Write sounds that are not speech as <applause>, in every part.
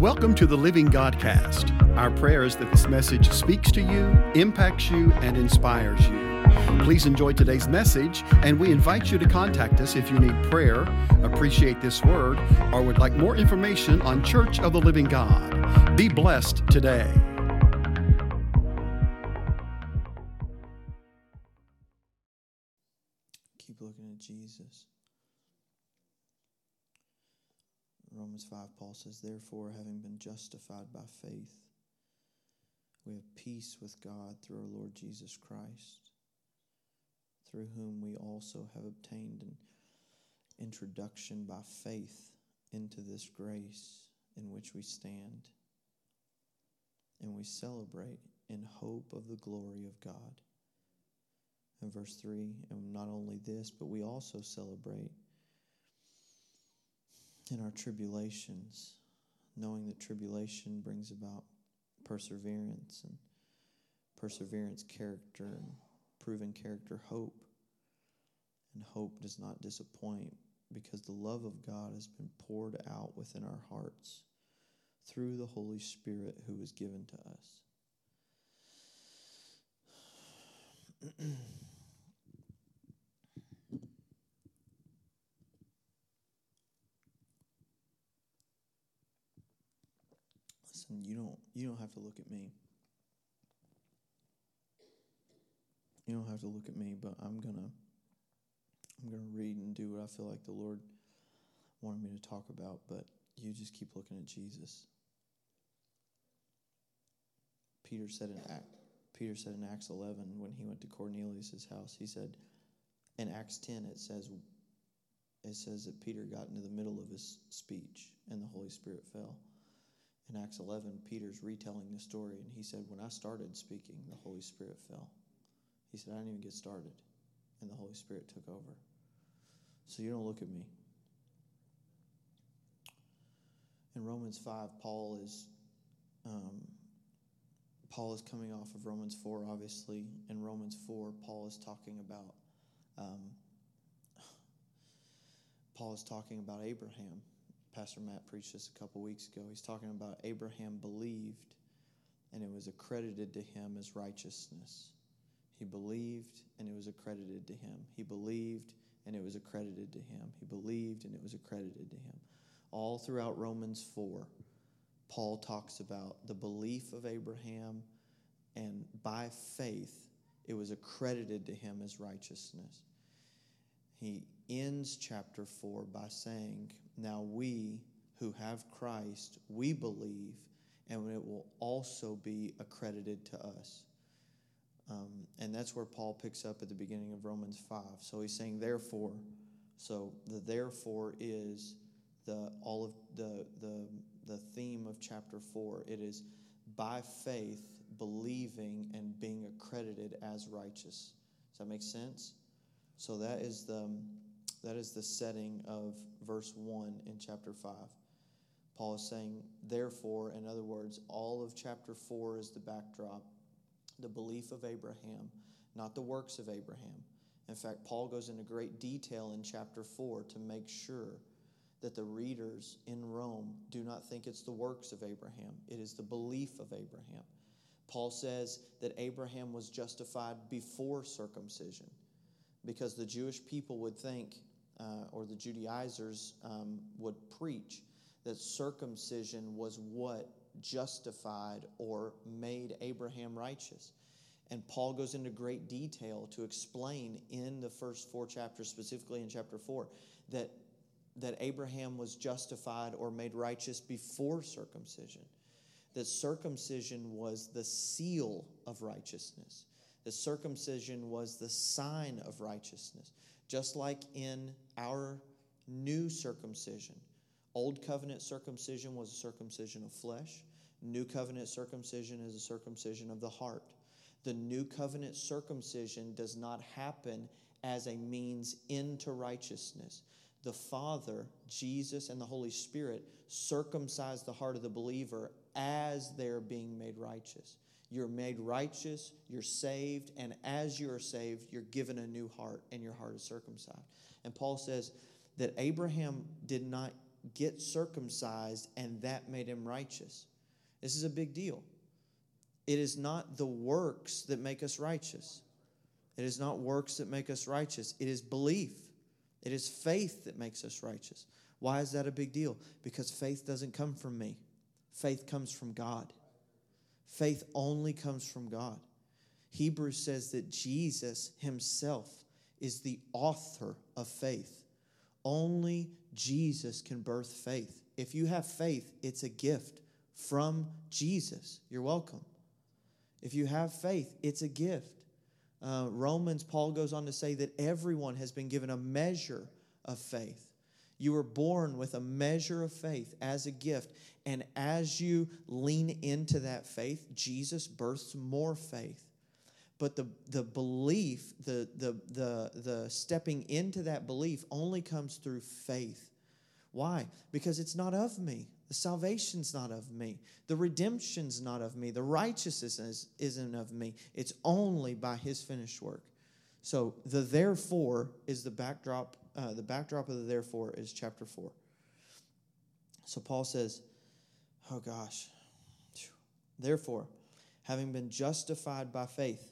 Welcome to the Living Godcast. Our prayer is that this message speaks to you, impacts you, and inspires you. Please enjoy today's message, and we invite you to contact us if you need prayer, appreciate this word, or would like more information on Church of the Living God. Be blessed today. Keep looking at Jesus. Romans 5, Paul says, Therefore, having been justified by faith, we have peace with God through our Lord Jesus Christ, through whom we also have obtained an introduction by faith into this grace in which we stand, and we celebrate in hope of the glory of God. And verse 3 And not only this, but we also celebrate in our tribulations, knowing that tribulation brings about perseverance, and perseverance, character, and proven character, hope. And hope does not disappoint because the love of God has been poured out within our hearts through the Holy Spirit who was given to us. <clears throat> Listen, you don't you don't have to look at me. You don't have to look at me, but I'm gonna I'm gonna read and do what I feel like the Lord wanted me to talk about, but you just keep looking at Jesus. Peter said in Act, Peter said in Acts 11 when he went to Cornelius's house, he said, in Acts 10 it says it says that Peter got into the middle of his speech and the Holy Spirit fell. In Acts 11, Peter's retelling the story, and he said, When I started speaking, the Holy Spirit fell. He said, I didn't even get started, and the Holy Spirit took over. So you don't look at me. In Romans 5, Paul is. Um, Paul is coming off of Romans 4, obviously. In Romans 4, Paul is talking about um, <sighs> Paul is talking about Abraham Pastor Matt preached this a couple weeks ago. He's talking about Abraham believed and it was accredited to him as righteousness. He believed and it was accredited to him. He believed and it was accredited to him. He believed and it was accredited to him. All throughout Romans 4, Paul talks about the belief of Abraham and by faith it was accredited to him as righteousness. He ends chapter 4 by saying, Now we who have Christ, we believe, and it will also be accredited to us. Um, and that's where Paul picks up at the beginning of Romans 5. So he's saying, therefore, so the therefore is the all of the the the theme of chapter 4. It is by faith believing and being accredited as righteous. Does that make sense? So that is the that is the setting of verse 1 in chapter 5. Paul is saying, therefore, in other words, all of chapter 4 is the backdrop, the belief of Abraham, not the works of Abraham. In fact, Paul goes into great detail in chapter 4 to make sure that the readers in Rome do not think it's the works of Abraham, it is the belief of Abraham. Paul says that Abraham was justified before circumcision because the Jewish people would think, uh, or the Judaizers um, would preach, that circumcision was what justified or made Abraham righteous. And Paul goes into great detail to explain in the first four chapters, specifically in chapter four, that, that Abraham was justified or made righteous before circumcision. That circumcision was the seal of righteousness. The circumcision was the sign of righteousness, just like in our new circumcision. Old covenant circumcision was a circumcision of flesh. New covenant circumcision is a circumcision of the heart. The new covenant circumcision does not happen as a means into righteousness. The Father, Jesus, and the Holy Spirit circumcise the heart of the believer as they're being made righteous. You're made righteous, you're saved, and as you are saved, you're given a new heart, and your heart is circumcised. And Paul says that Abraham did not get circumcised, and that made him righteous. This is a big deal. It is not the works that make us righteous. It is not works that make us righteous. It is belief. It is faith that makes us righteous. Why is that a big deal? Because faith doesn't come from me, faith comes from God. Faith only comes from God. Hebrews says that Jesus himself is the author of faith. Only Jesus can birth faith. If you have faith, it's a gift from Jesus. You're welcome. If you have faith, it's a gift. Uh, Romans, Paul goes on to say that everyone has been given a measure of faith. You were born with a measure of faith as a gift. And as you lean into that faith, Jesus births more faith. But the, the belief, the, the, the, the stepping into that belief only comes through faith. Why? Because it's not of me. The salvation's not of me. The redemption's not of me. The righteousness isn't of me. It's only by his finished work. So the therefore is the backdrop. Uh, the backdrop of the therefore is chapter four. So Paul says, "Oh gosh, therefore, having been justified by faith,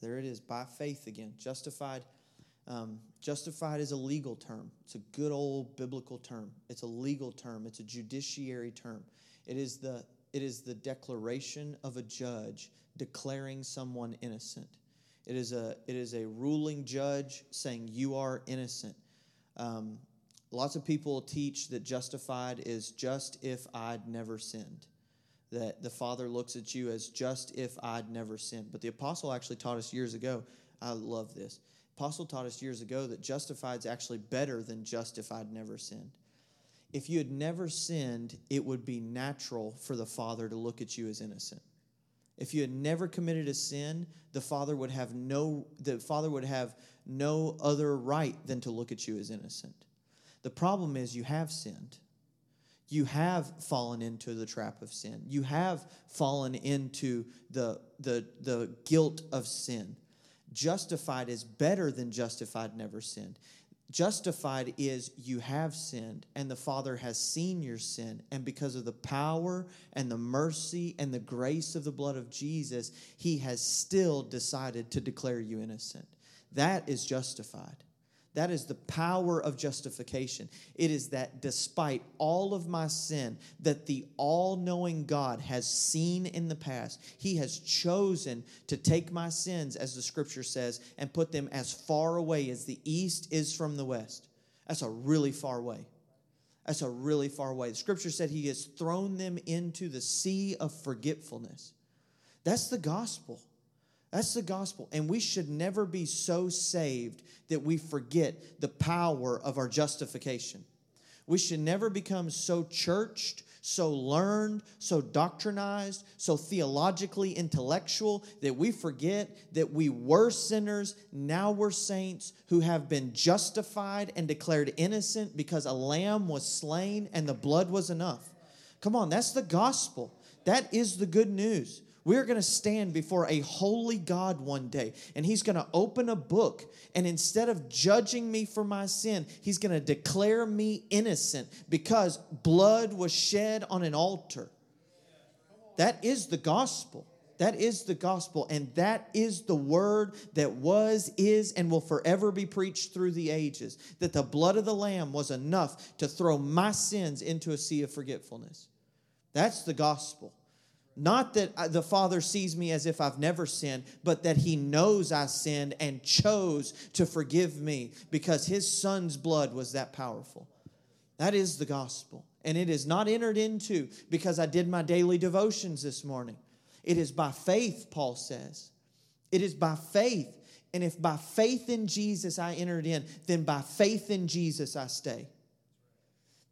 there it is, by faith again. Justified. Um, justified is a legal term. It's a good old biblical term. It's a legal term. It's a judiciary term. It is the it is the declaration of a judge declaring someone innocent. It is a it is a ruling judge saying you are innocent. Um, lots of people teach that justified is just if I'd never sinned that the Father looks at you as just if I'd never sinned. But the apostle actually taught us years ago. I love this. Apostle taught us years ago that justified is actually better than just if I'd never sinned. If you had never sinned, it would be natural for the Father to look at you as innocent. If you had never committed a sin, the Father would have no the Father would have no other right than to look at you as innocent. The problem is you have sinned you have fallen into the trap of sin. You have fallen into the, the, the guilt of sin. Justified is better than justified never sinned. Justified is you have sinned, and the Father has seen your sin. And because of the power and the mercy and the grace of the blood of Jesus, He has still decided to declare you innocent. That is justified. That is the power of justification. It is that despite all of my sin that the all knowing God has seen in the past, He has chosen to take my sins, as the scripture says, and put them as far away as the east is from the west. That's a really far way. That's a really far way. The scripture said He has thrown them into the sea of forgetfulness. That's the gospel. That's the gospel. And we should never be so saved that we forget the power of our justification. We should never become so churched, so learned, so doctrinized, so theologically intellectual that we forget that we were sinners, now we're saints who have been justified and declared innocent because a lamb was slain and the blood was enough. Come on, that's the gospel. That is the good news. We're going to stand before a holy God one day, and He's going to open a book, and instead of judging me for my sin, He's going to declare me innocent because blood was shed on an altar. That is the gospel. That is the gospel, and that is the word that was, is, and will forever be preached through the ages. That the blood of the Lamb was enough to throw my sins into a sea of forgetfulness. That's the gospel. Not that the Father sees me as if I've never sinned, but that He knows I sinned and chose to forgive me because His Son's blood was that powerful. That is the gospel. And it is not entered into because I did my daily devotions this morning. It is by faith, Paul says. It is by faith. And if by faith in Jesus I entered in, then by faith in Jesus I stay.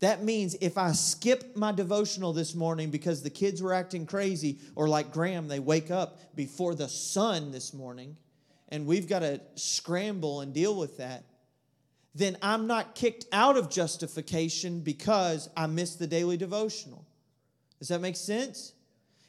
That means if I skip my devotional this morning because the kids were acting crazy, or like Graham, they wake up before the sun this morning, and we've got to scramble and deal with that, then I'm not kicked out of justification because I missed the daily devotional. Does that make sense?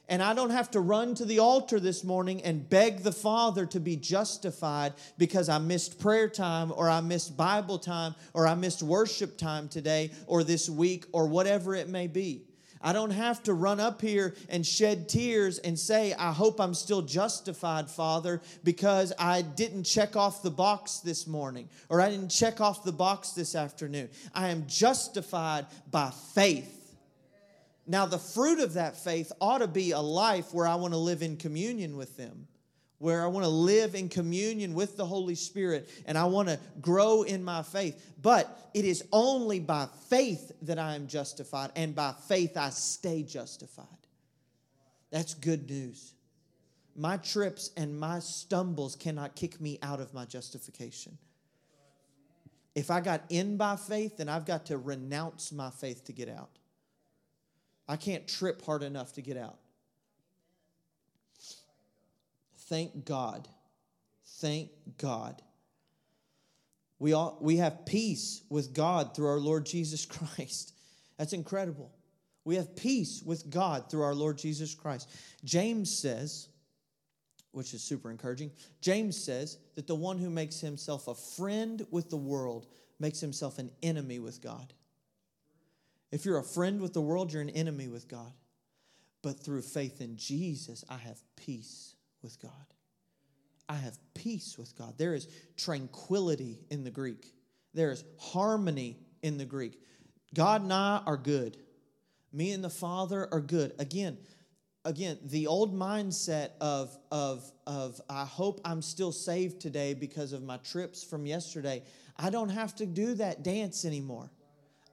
And I don't have to run to the altar this morning and beg the Father to be justified because I missed prayer time or I missed Bible time or I missed worship time today or this week or whatever it may be. I don't have to run up here and shed tears and say, I hope I'm still justified, Father, because I didn't check off the box this morning or I didn't check off the box this afternoon. I am justified by faith. Now, the fruit of that faith ought to be a life where I want to live in communion with them, where I want to live in communion with the Holy Spirit and I want to grow in my faith. But it is only by faith that I am justified, and by faith I stay justified. That's good news. My trips and my stumbles cannot kick me out of my justification. If I got in by faith, then I've got to renounce my faith to get out. I can't trip hard enough to get out. Thank God. Thank God. We, all, we have peace with God through our Lord Jesus <laughs> Christ. That's incredible. We have peace with God through our Lord Jesus Christ. James says, which is super encouraging, James says that the one who makes himself a friend with the world makes himself an enemy with God. If you're a friend with the world, you're an enemy with God. But through faith in Jesus, I have peace with God. I have peace with God. There is tranquility in the Greek, there is harmony in the Greek. God and I are good. Me and the Father are good. Again, again, the old mindset of, of, of I hope I'm still saved today because of my trips from yesterday. I don't have to do that dance anymore.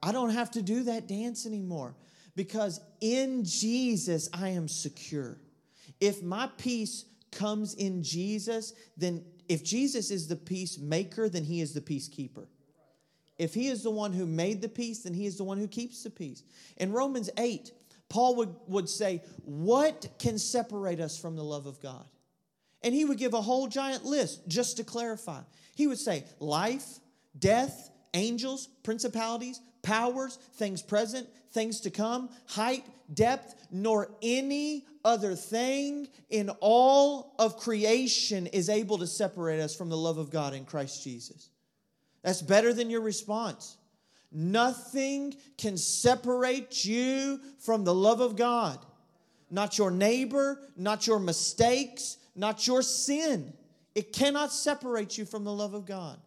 I don't have to do that dance anymore because in Jesus I am secure. If my peace comes in Jesus, then if Jesus is the peacemaker, then he is the peacekeeper. If he is the one who made the peace, then he is the one who keeps the peace. In Romans 8, Paul would, would say, What can separate us from the love of God? And he would give a whole giant list just to clarify. He would say, Life, death, angels, principalities, powers, things present, things to come, height, depth, nor any other thing in all of creation is able to separate us from the love of God in Christ Jesus. That's better than your response. Nothing can separate you from the love of God. Not your neighbor, not your mistakes, not your sin. It cannot separate you from the love of God.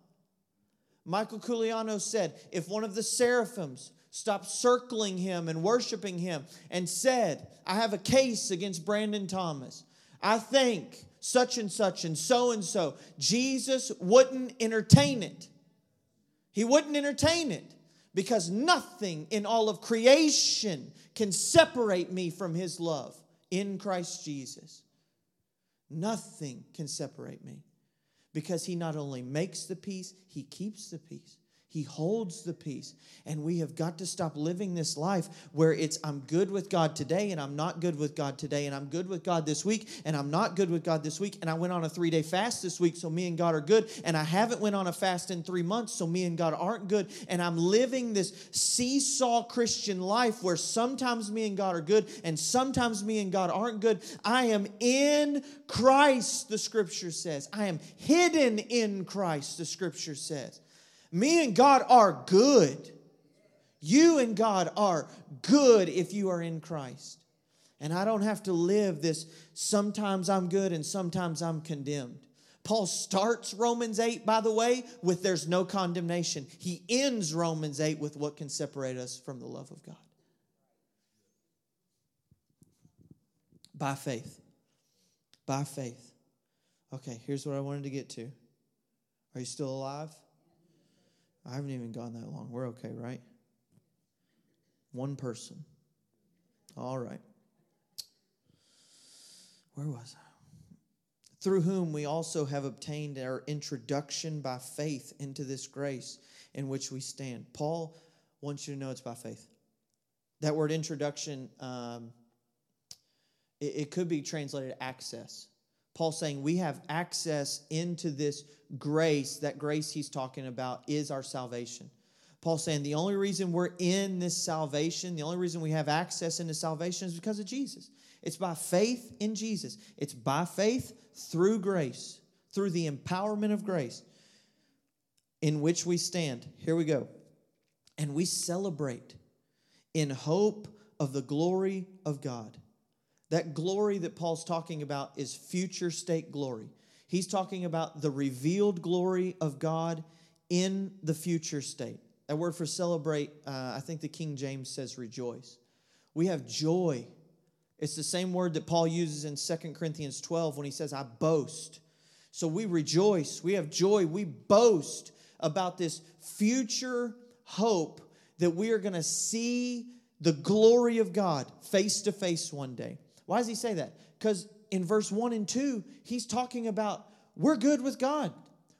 Michael Koulianos said, if one of the seraphims stopped circling him and worshiping him and said, I have a case against Brandon Thomas, I think such and such and so and so, Jesus wouldn't entertain it. He wouldn't entertain it because nothing in all of creation can separate me from his love in Christ Jesus. Nothing can separate me because he not only makes the peace, he keeps the peace. He holds the peace. And we have got to stop living this life where it's I'm good with God today and I'm not good with God today and I'm good with God this week and I'm not good with God this week and I went on a 3-day fast this week so me and God are good and I haven't went on a fast in 3 months so me and God aren't good and I'm living this seesaw Christian life where sometimes me and God are good and sometimes me and God aren't good. I am in Christ the scripture says. I am hidden in Christ the scripture says. Me and God are good. You and God are good if you are in Christ. And I don't have to live this sometimes I'm good and sometimes I'm condemned. Paul starts Romans 8, by the way, with there's no condemnation. He ends Romans 8 with what can separate us from the love of God. By faith. By faith. Okay, here's what I wanted to get to. Are you still alive? I haven't even gone that long. We're okay, right? One person. All right. Where was I? Through whom we also have obtained our introduction by faith into this grace in which we stand. Paul wants you to know it's by faith. That word introduction, um, it, it could be translated access. Paul saying we have access into this grace. That grace he's talking about is our salvation. Paul saying the only reason we're in this salvation, the only reason we have access into salvation is because of Jesus. It's by faith in Jesus. It's by faith through grace, through the empowerment of grace in which we stand. Here we go. And we celebrate in hope of the glory of God. That glory that Paul's talking about is future state glory. He's talking about the revealed glory of God in the future state. That word for celebrate, uh, I think the King James says rejoice. We have joy. It's the same word that Paul uses in 2 Corinthians 12 when he says, I boast. So we rejoice, we have joy, we boast about this future hope that we are going to see the glory of God face to face one day. Why does he say that? Because in verse 1 and 2, he's talking about we're good with God,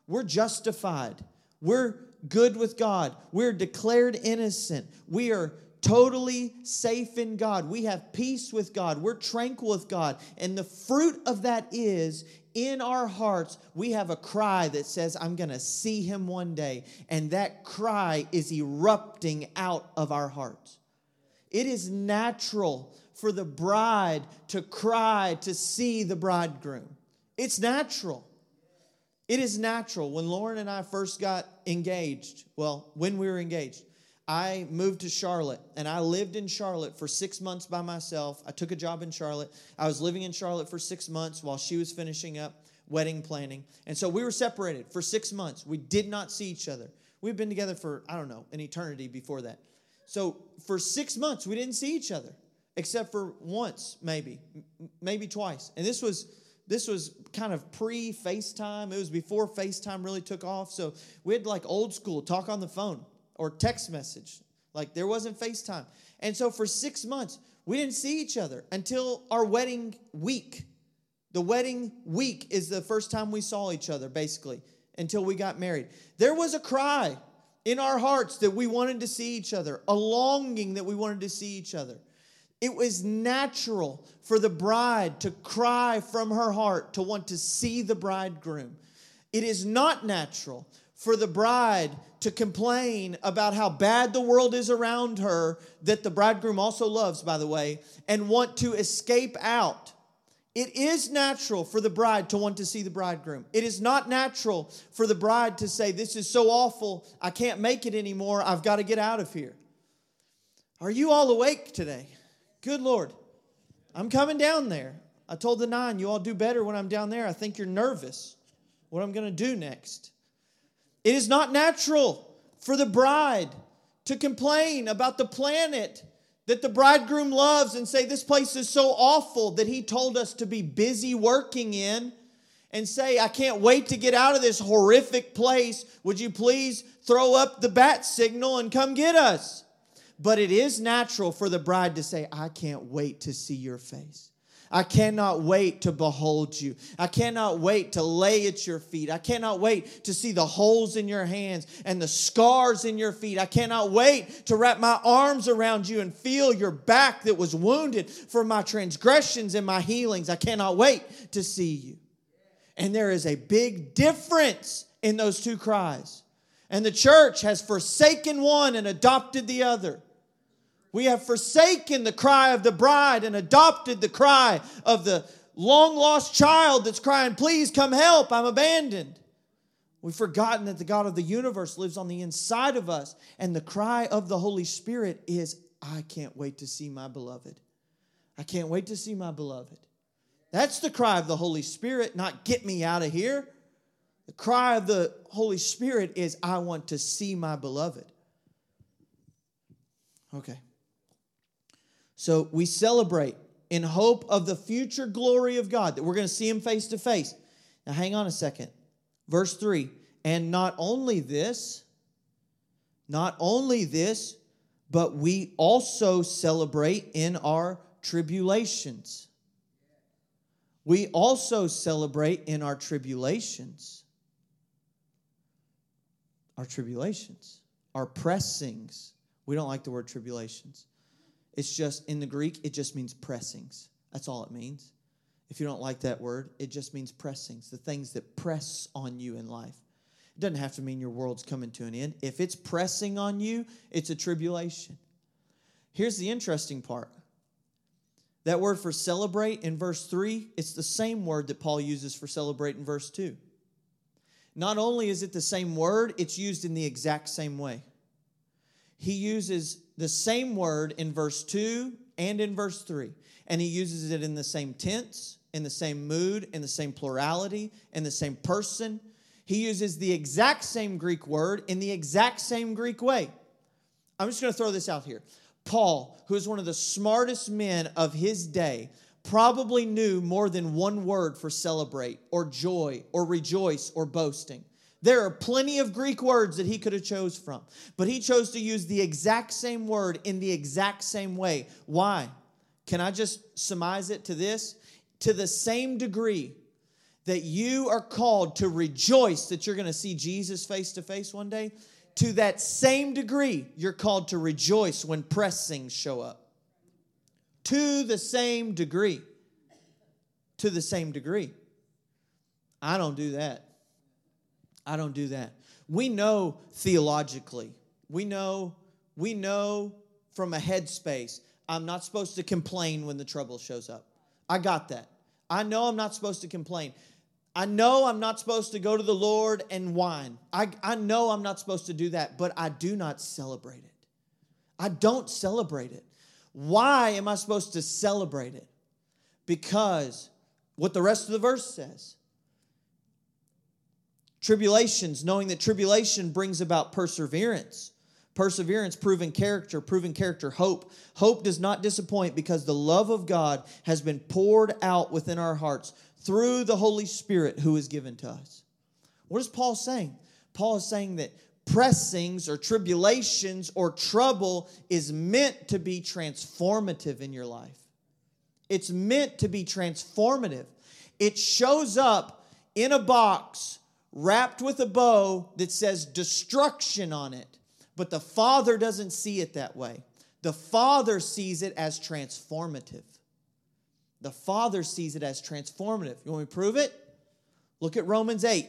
we're justified, we're good with God. We're declared innocent. We are totally safe in God. We have peace with God. We're tranquil with God. And the fruit of that is in our hearts, we have a cry that says, I'm going to see him one day. And that cry is erupting out of our hearts. It is natural for the bride to cry to see the bridegroom. It's natural. It is natural. When Lauren and I first got engaged, well, when we were engaged, I moved to Charlotte and I lived in Charlotte for six months by myself. I took a job in Charlotte. I was living in Charlotte for six months while she was finishing up wedding planning. And so we were separated for six months. We did not see each other. We've been together for, I don't know, an eternity before that. So for six months, we didn't see each other except for once, maybe, maybe twice. And this was this was kind of pre FaceTime. It was before FaceTime really took off. So we had like old school talk on the phone or text message. Like there wasn't FaceTime. And so for six months, we didn't see each other until our wedding week. The wedding week is the first time we saw each other, basically, until we got married. There was a cry in our hearts that we wanted to see each other, a longing that we wanted to see each other. It was natural for the bride to cry from her heart to want to see the bridegroom. It is not natural for the bride to complain about how bad the world is around her, that the bridegroom also loves, by the way, and want to escape out. It is natural for the bride to want to see the bridegroom. It is not natural for the bride to say, This is so awful, I can't make it anymore, I've got to get out of here. Are you all awake today? Good Lord. I'm coming down there. I told the nine, you all do better when I'm down there. I think you're nervous what I'm going to do next. It is not natural for the bride to complain about the planet that the bridegroom loves and say, This place is so awful that he told us to be busy working in and say, I can't wait to get out of this horrific place. Would you please throw up the bat signal and come get us? But it is natural for the bride to say, I can't wait to see your face. I cannot wait to behold you. I cannot wait to lay at your feet. I cannot wait to see the holes in your hands and the scars in your feet. I cannot wait to wrap my arms around you and feel your back that was wounded for my transgressions and my healings. I cannot wait to see you. And there is a big difference in those two cries. And the church has forsaken one and adopted the other. We have forsaken the cry of the bride and adopted the cry of the long lost child that's crying, Please come help, I'm abandoned. We've forgotten that the God of the universe lives on the inside of us, and the cry of the Holy Spirit is, I can't wait to see my beloved. I can't wait to see my beloved. That's the cry of the Holy Spirit, not get me out of here. The cry of the Holy Spirit is, I want to see my beloved. Okay. So we celebrate in hope of the future glory of God, that we're going to see Him face to face. Now, hang on a second. Verse 3 And not only this, not only this, but we also celebrate in our tribulations. We also celebrate in our tribulations our tribulations, our pressings. We don't like the word tribulations. It's just, in the Greek, it just means pressings. That's all it means. If you don't like that word, it just means pressings, the things that press on you in life. It doesn't have to mean your world's coming to an end. If it's pressing on you, it's a tribulation. Here's the interesting part that word for celebrate in verse 3, it's the same word that Paul uses for celebrate in verse 2. Not only is it the same word, it's used in the exact same way. He uses the same word in verse 2 and in verse 3, and he uses it in the same tense, in the same mood, in the same plurality, in the same person. He uses the exact same Greek word in the exact same Greek way. I'm just going to throw this out here. Paul, who is one of the smartest men of his day, probably knew more than one word for celebrate or joy or rejoice or boasting. There are plenty of Greek words that he could have chose from, but he chose to use the exact same word in the exact same way. Why? Can I just surmise it to this? To the same degree that you are called to rejoice that you're going to see Jesus face to face one day, to that same degree, you're called to rejoice when pressings show up. To the same degree. To the same degree. I don't do that. I don't do that. We know theologically. We know we know from a headspace. I'm not supposed to complain when the trouble shows up. I got that. I know I'm not supposed to complain. I know I'm not supposed to go to the Lord and whine. I, I know I'm not supposed to do that, but I do not celebrate it. I don't celebrate it. Why am I supposed to celebrate it? Because what the rest of the verse says tribulations, knowing that tribulation brings about perseverance. Perseverance, proven character, proven character, hope. Hope does not disappoint because the love of God has been poured out within our hearts through the Holy Spirit who is given to us. What is Paul saying? Paul is saying that pressings or tribulations or trouble is meant to be transformative in your life. It's meant to be transformative. It shows up in a box wrapped with a bow that says destruction on it, but the Father doesn't see it that way. The Father sees it as transformative. The Father sees it as transformative. You want me to prove it? Look at Romans 8.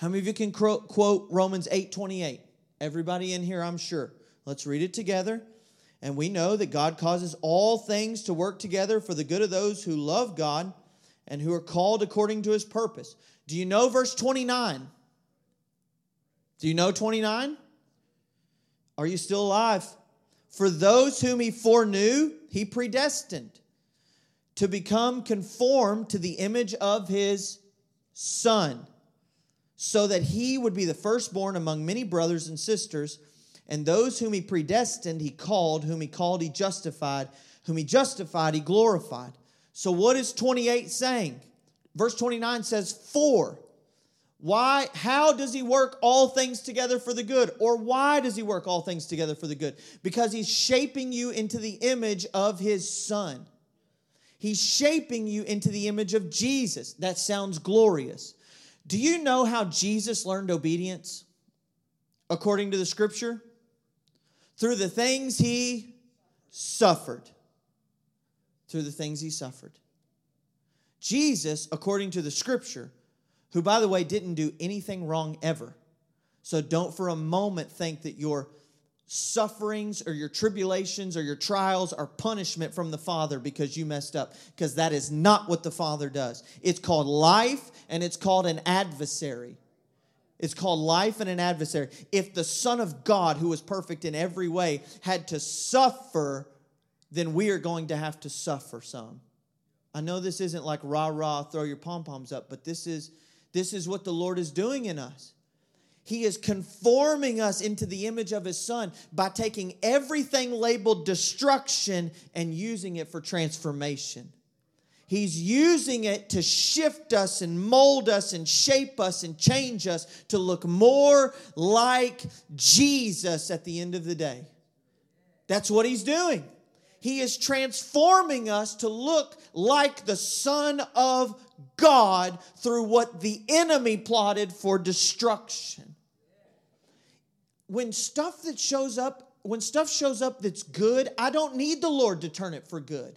How many of you can quote Romans 8 28? Everybody in here, I'm sure. Let's read it together. And we know that God causes all things to work together for the good of those who love God and who are called according to his purpose. Do you know verse 29? Do you know 29? Are you still alive? For those whom he foreknew, he predestined to become conformed to the image of his son, so that he would be the firstborn among many brothers and sisters. And those whom he predestined, he called. Whom he called, he justified. Whom he justified, he glorified. So, what is 28 saying? Verse 29 says, For. Why? How does he work all things together for the good? Or why does he work all things together for the good? Because he's shaping you into the image of his son. He's shaping you into the image of Jesus. That sounds glorious. Do you know how Jesus learned obedience? According to the scripture? Through the things he suffered. Through the things he suffered. Jesus, according to the scripture, who, by the way, didn't do anything wrong ever. So don't for a moment think that your sufferings or your tribulations or your trials are punishment from the Father because you messed up, because that is not what the Father does. It's called life and it's called an adversary. It's called life and an adversary. If the Son of God, who was perfect in every way, had to suffer, then we are going to have to suffer some. I know this isn't like rah rah, throw your pom poms up, but this is this is what the Lord is doing in us. He is conforming us into the image of His Son by taking everything labeled destruction and using it for transformation. He's using it to shift us and mold us and shape us and change us to look more like Jesus at the end of the day. That's what He's doing. He is transforming us to look like the Son of God through what the enemy plotted for destruction. When stuff that shows up, when stuff shows up that's good, I don't need the Lord to turn it for good.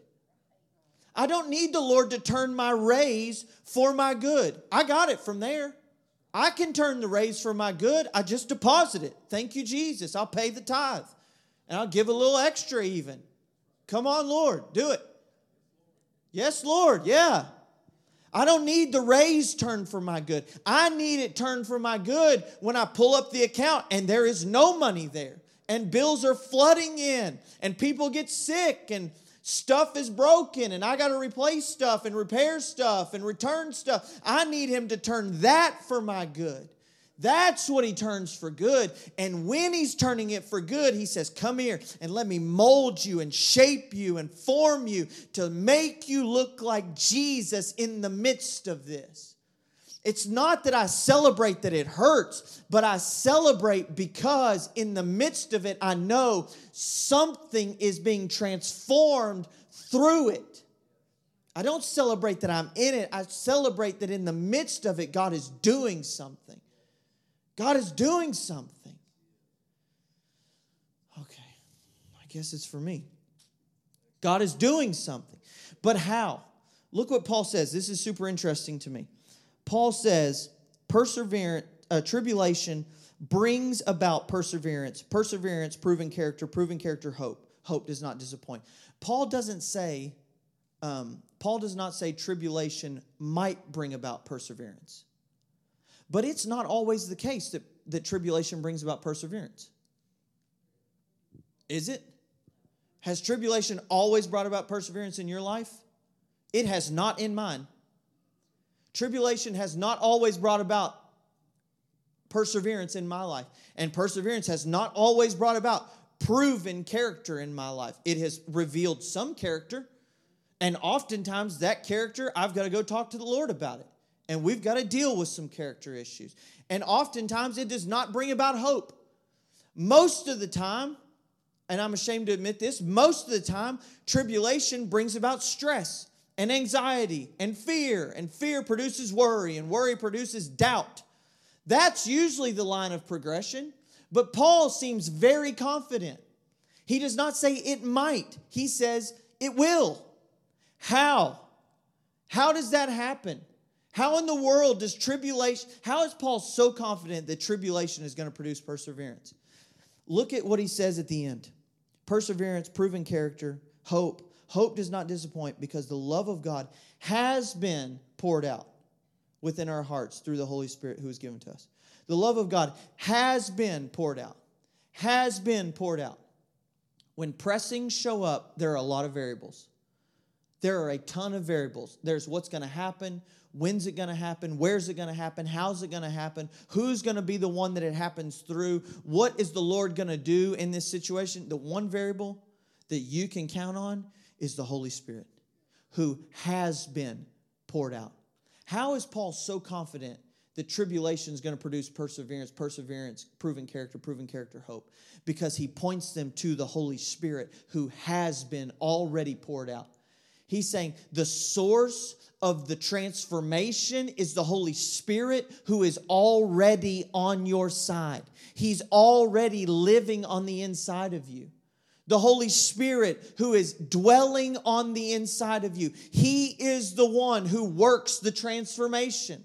I don't need the Lord to turn my raise for my good. I got it from there. I can turn the raise for my good. I just deposit it. Thank you, Jesus. I'll pay the tithe. And I'll give a little extra even. Come on, Lord, do it. Yes, Lord, yeah. I don't need the raise turned for my good. I need it turned for my good when I pull up the account and there is no money there and bills are flooding in and people get sick and stuff is broken and I got to replace stuff and repair stuff and return stuff. I need him to turn that for my good. That's what he turns for good. And when he's turning it for good, he says, Come here and let me mold you and shape you and form you to make you look like Jesus in the midst of this. It's not that I celebrate that it hurts, but I celebrate because in the midst of it, I know something is being transformed through it. I don't celebrate that I'm in it, I celebrate that in the midst of it, God is doing something. God is doing something. Okay, I guess it's for me. God is doing something. But how? Look what Paul says. This is super interesting to me. Paul says, perseverance, uh, tribulation brings about perseverance. Perseverance, proven character, proven character, hope. Hope does not disappoint. Paul doesn't say, um, Paul does not say tribulation might bring about perseverance. But it's not always the case that, that tribulation brings about perseverance. Is it? Has tribulation always brought about perseverance in your life? It has not in mine. Tribulation has not always brought about perseverance in my life, and perseverance has not always brought about proven character in my life. It has revealed some character, and oftentimes that character, I've got to go talk to the Lord about it. And we've got to deal with some character issues. And oftentimes it does not bring about hope. Most of the time, and I'm ashamed to admit this, most of the time, tribulation brings about stress and anxiety and fear, and fear produces worry, and worry produces doubt. That's usually the line of progression. But Paul seems very confident. He does not say it might, he says it will. How? How does that happen? How in the world does tribulation, how is Paul so confident that tribulation is going to produce perseverance? Look at what he says at the end perseverance, proven character, hope, Hope does not disappoint because the love of God has been poured out within our hearts through the Holy Spirit who is given to us. The love of God has been poured out. Has been poured out. When pressings show up, there are a lot of variables. There are a ton of variables. There's what's going to happen, when's it going to happen, where's it going to happen, how's it going to happen, who's going to be the one that it happens through, what is the Lord going to do in this situation. The one variable that you can count on is the Holy Spirit who has been poured out. How is Paul so confident that tribulation is going to produce perseverance, perseverance, proven character, proven character, hope? Because he points them to the Holy Spirit who has been already poured out. He's saying the source of the transformation is the Holy Spirit who is already on your side. He's already living on the inside of you the Holy Spirit who is dwelling on the inside of you. He is the one who works the transformation.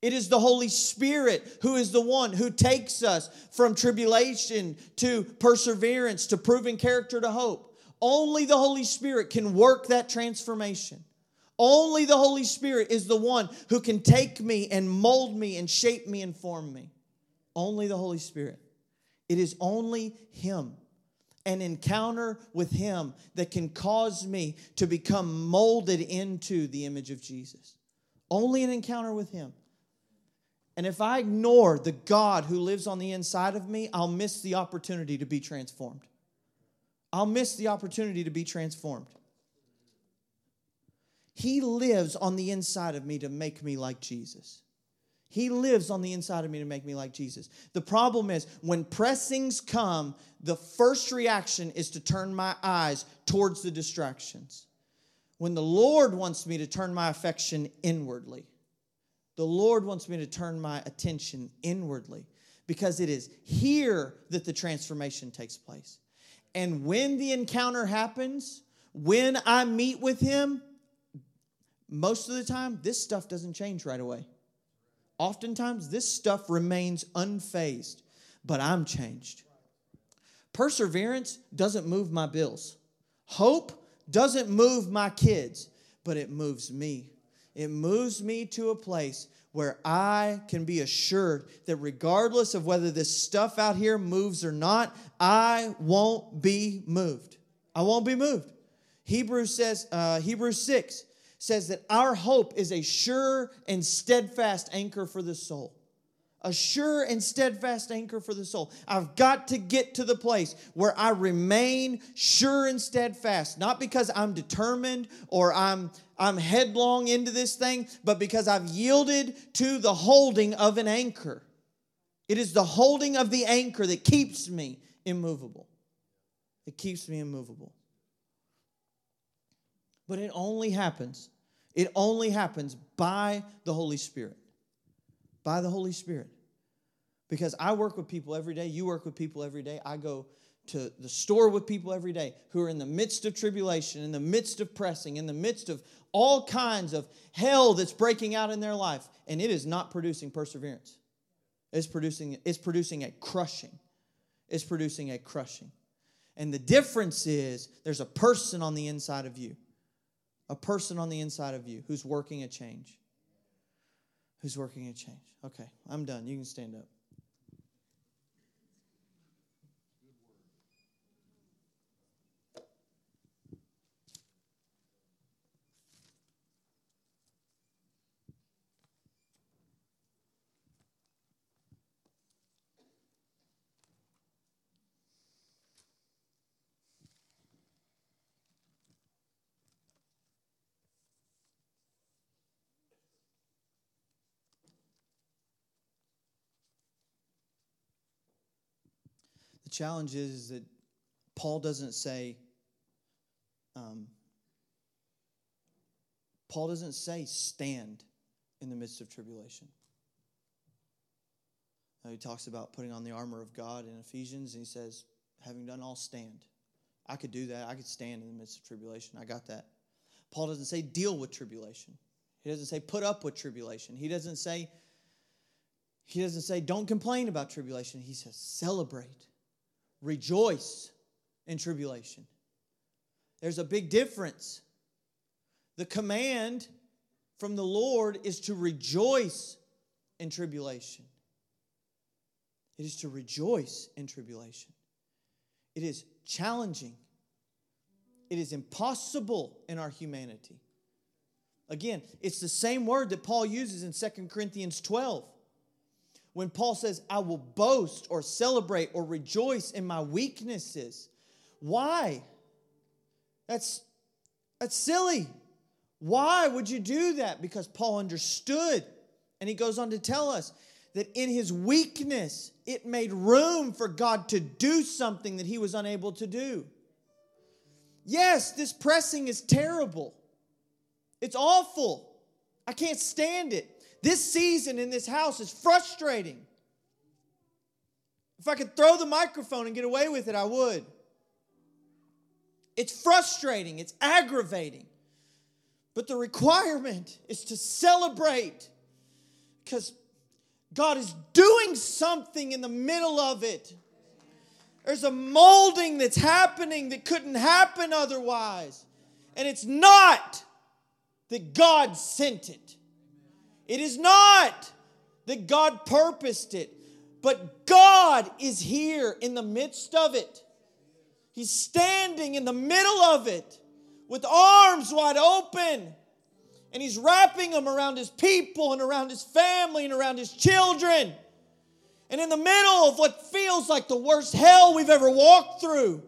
It is the Holy Spirit who is the one who takes us from tribulation to perseverance to proven character to hope. Only the Holy Spirit can work that transformation. Only the Holy Spirit is the one who can take me and mold me and shape me and form me. Only the Holy Spirit. It is only Him an encounter with Him that can cause me to become molded into the image of Jesus. Only an encounter with Him. And if I ignore the God who lives on the inside of me, I'll miss the opportunity to be transformed. I'll miss the opportunity to be transformed. He lives on the inside of me to make me like Jesus. He lives on the inside of me to make me like Jesus. The problem is when pressings come, the first reaction is to turn my eyes towards the distractions. When the Lord wants me to turn my affection inwardly, the Lord wants me to turn my attention inwardly because it is here that the transformation takes place. And when the encounter happens, when I meet with Him, most of the time, this stuff doesn't change right away Oftentimes, this stuff remains unfazed, but I'm changed. Perseverance doesn't move my bills. Hope doesn't move my kids, but it moves me. It moves me to a place where I can be assured that regardless of whether this stuff out here moves or not, I won't be moved. I won't be moved. Hebrews says, uh, Hebrews 6 says that our hope is a sure and steadfast anchor for the soul. A sure and steadfast anchor for the soul. I've got to get to the place where I remain sure and steadfast, not because I'm determined or I'm I'm headlong into this thing, but because I've yielded to the holding of an anchor. It is the holding of the anchor that keeps me immovable. It keeps me immovable. But it only happens, it only happens by the Holy Spirit. By the Holy Spirit. Because I work with people every day, you work with people every day. I go to the store with people every day who are in the midst of tribulation, in the midst of pressing, in the midst of all kinds of hell that's breaking out in their life, and it is not producing perseverance. It's producing, it's producing a crushing. It's producing a crushing. And the difference is there's a person on the inside of you, a person on the inside of you who's working a change. Who's working a change. Okay, I'm done. You can stand up. Challenge is that Paul doesn't say, um, Paul doesn't say stand in the midst of tribulation. Now, he talks about putting on the armor of God in Ephesians, and he says, having done all, stand. I could do that. I could stand in the midst of tribulation. I got that. Paul doesn't say deal with tribulation. He doesn't say put up with tribulation. He doesn't say he doesn't say don't complain about tribulation. He says celebrate rejoice in tribulation. There's a big difference. The command from the Lord is to rejoice in tribulation. It is to rejoice in tribulation. It is challenging. It is impossible in our humanity. Again, it's the same word that Paul uses in 2 Corinthians 12 when Paul says, I will boast or celebrate or rejoice in my weaknesses. Why? That's, that's silly. Why would you do that? Because Paul understood. And he goes on to tell us that in his weakness, it made room for God to do something that he was unable to do. Yes, this pressing is terrible. It's awful. I can't stand it. This season in this house is frustrating. If I could throw the microphone and get away with it, I would. It's frustrating, it's aggravating. But the requirement is to celebrate because God is doing something in the middle of it. There's a molding that's happening that couldn't happen otherwise. And it's not that God sent it. It is not that God purposed it, but God is here in the midst of it. He's standing in the middle of it with arms wide open. And he's wrapping them around his people and around his family and around his children. And in the middle of what feels like the worst hell we've ever walked through,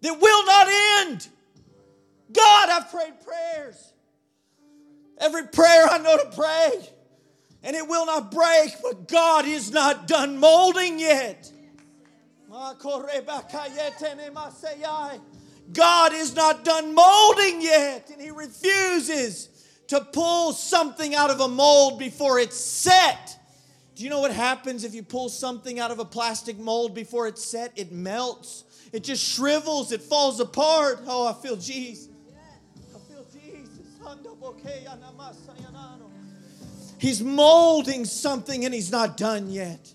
that will not end. God, I've prayed prayers. Every prayer I know to pray and it will not break, but God is not done molding yet. God is not done molding yet, and He refuses to pull something out of a mold before it's set. Do you know what happens if you pull something out of a plastic mold before it's set? It melts, it just shrivels, it falls apart. Oh, I feel Jesus. I feel Jesus. He's molding something and he's not done yet.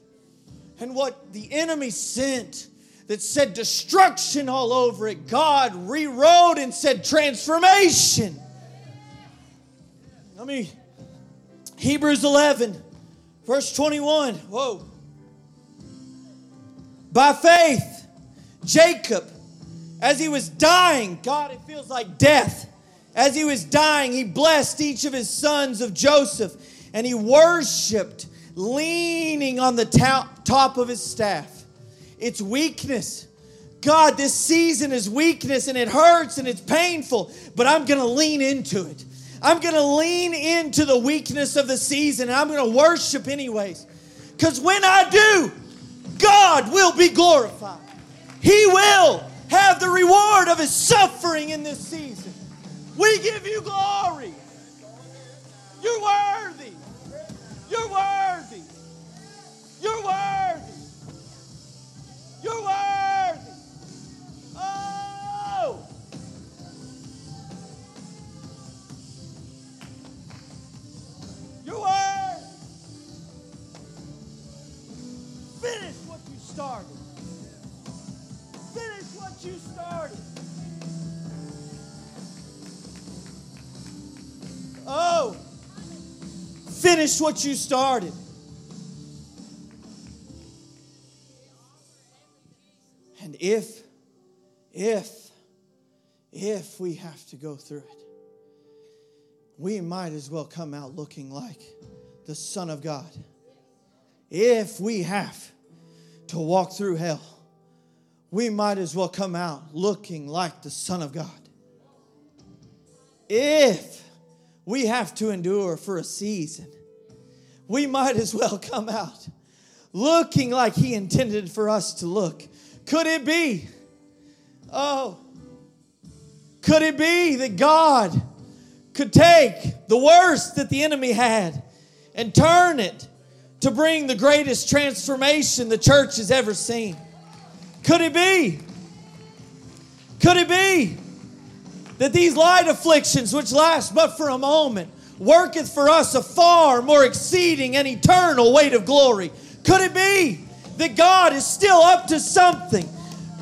And what the enemy sent that said destruction all over it, God rewrote and said transformation. Let me, Hebrews 11, verse 21. Whoa. By faith, Jacob, as he was dying, God, it feels like death. As he was dying, he blessed each of his sons of Joseph and he worshiped leaning on the top of his staff. It's weakness. God, this season is weakness and it hurts and it's painful, but I'm going to lean into it. I'm going to lean into the weakness of the season and I'm going to worship anyways. Because when I do, God will be glorified. He will have the reward of his suffering in this season. We give you glory. You're worthy. You're worthy. You're worthy. You're worthy. Oh. You're worthy. Finish what you started. Finish what you started. Finish what you started. And if, if, if we have to go through it, we might as well come out looking like the Son of God. If we have to walk through hell, we might as well come out looking like the Son of God. If we have to endure for a season. We might as well come out looking like He intended for us to look. Could it be? Oh, could it be that God could take the worst that the enemy had and turn it to bring the greatest transformation the church has ever seen? Could it be? Could it be? That these light afflictions, which last but for a moment, worketh for us a far more exceeding and eternal weight of glory. Could it be that God is still up to something?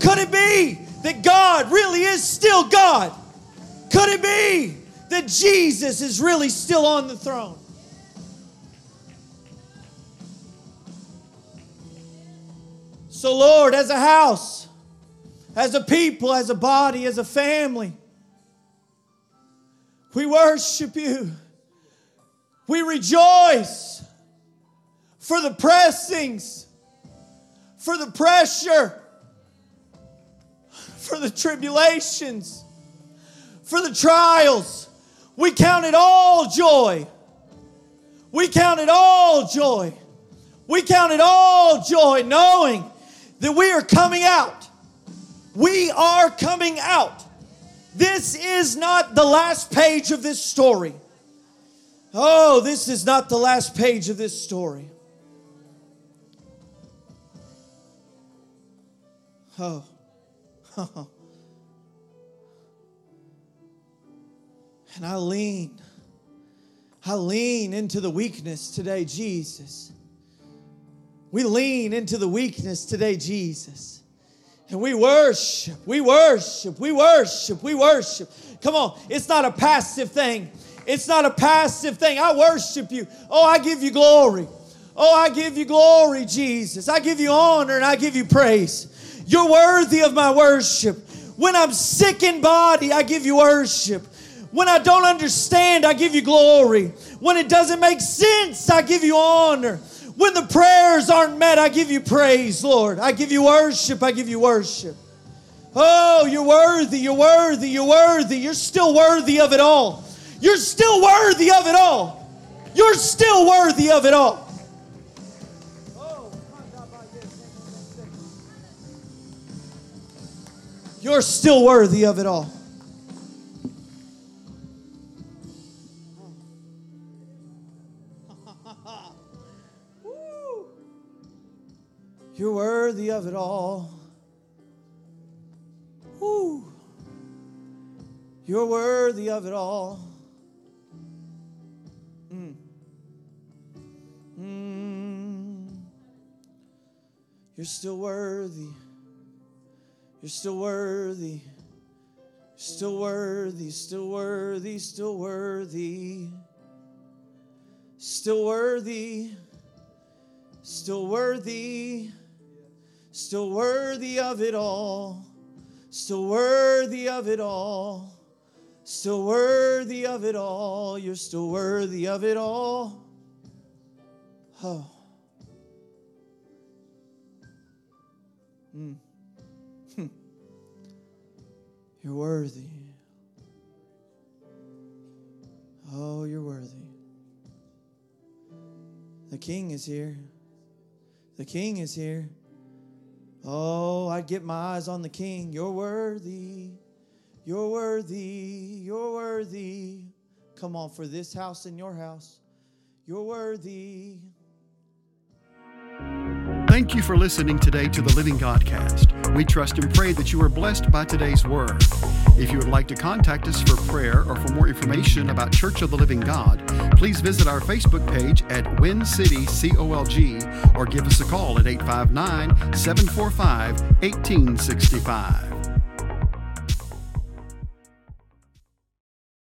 Could it be that God really is still God? Could it be that Jesus is really still on the throne? So, Lord, as a house, as a people, as a body, as a family, we worship you. We rejoice for the pressings, for the pressure, for the tribulations, for the trials. We count it all joy. We count it all joy. We count it all joy knowing that we are coming out. We are coming out this is not the last page of this story. Oh, this is not the last page of this story. Oh. <laughs> and I lean. I lean into the weakness today, Jesus. We lean into the weakness today, Jesus. And we worship, we worship, we worship, we worship. Come on, it's not a passive thing. It's not a passive thing. I worship you. Oh, I give you glory. Oh, I give you glory, Jesus. I give you honor and I give you praise. You're worthy of my worship. When I'm sick in body, I give you worship. When I don't understand, I give you glory. When it doesn't make sense, I give you honor. When the prayers aren't met, I give you praise, Lord. I give you worship. I give you worship. Oh, you're worthy. You're worthy. You're worthy. You're still worthy of it all. You're still worthy of it all. You're still worthy of it all. You're still worthy of it all. You're worthy of it all. Woo. You're worthy of it all. Mm. Mm. You're still worthy. You're still worthy. Still worthy, still worthy, still worthy. Still worthy. Still worthy. Still worthy of it all. Still worthy of it all. Still worthy of it all. You're still worthy of it all. Oh. Mm. You're worthy. Oh, you're worthy. The King is here. The King is here. Oh, I'd get my eyes on the King. You're worthy. You're worthy. You're worthy. Come on, for this house and your house. You're worthy. Thank you for listening today to the Living Godcast. We trust and pray that you are blessed by today's word. If you would like to contact us for prayer or for more information about Church of the Living God, please visit our Facebook page at Win City COLG or give us a call at 859 745 1865.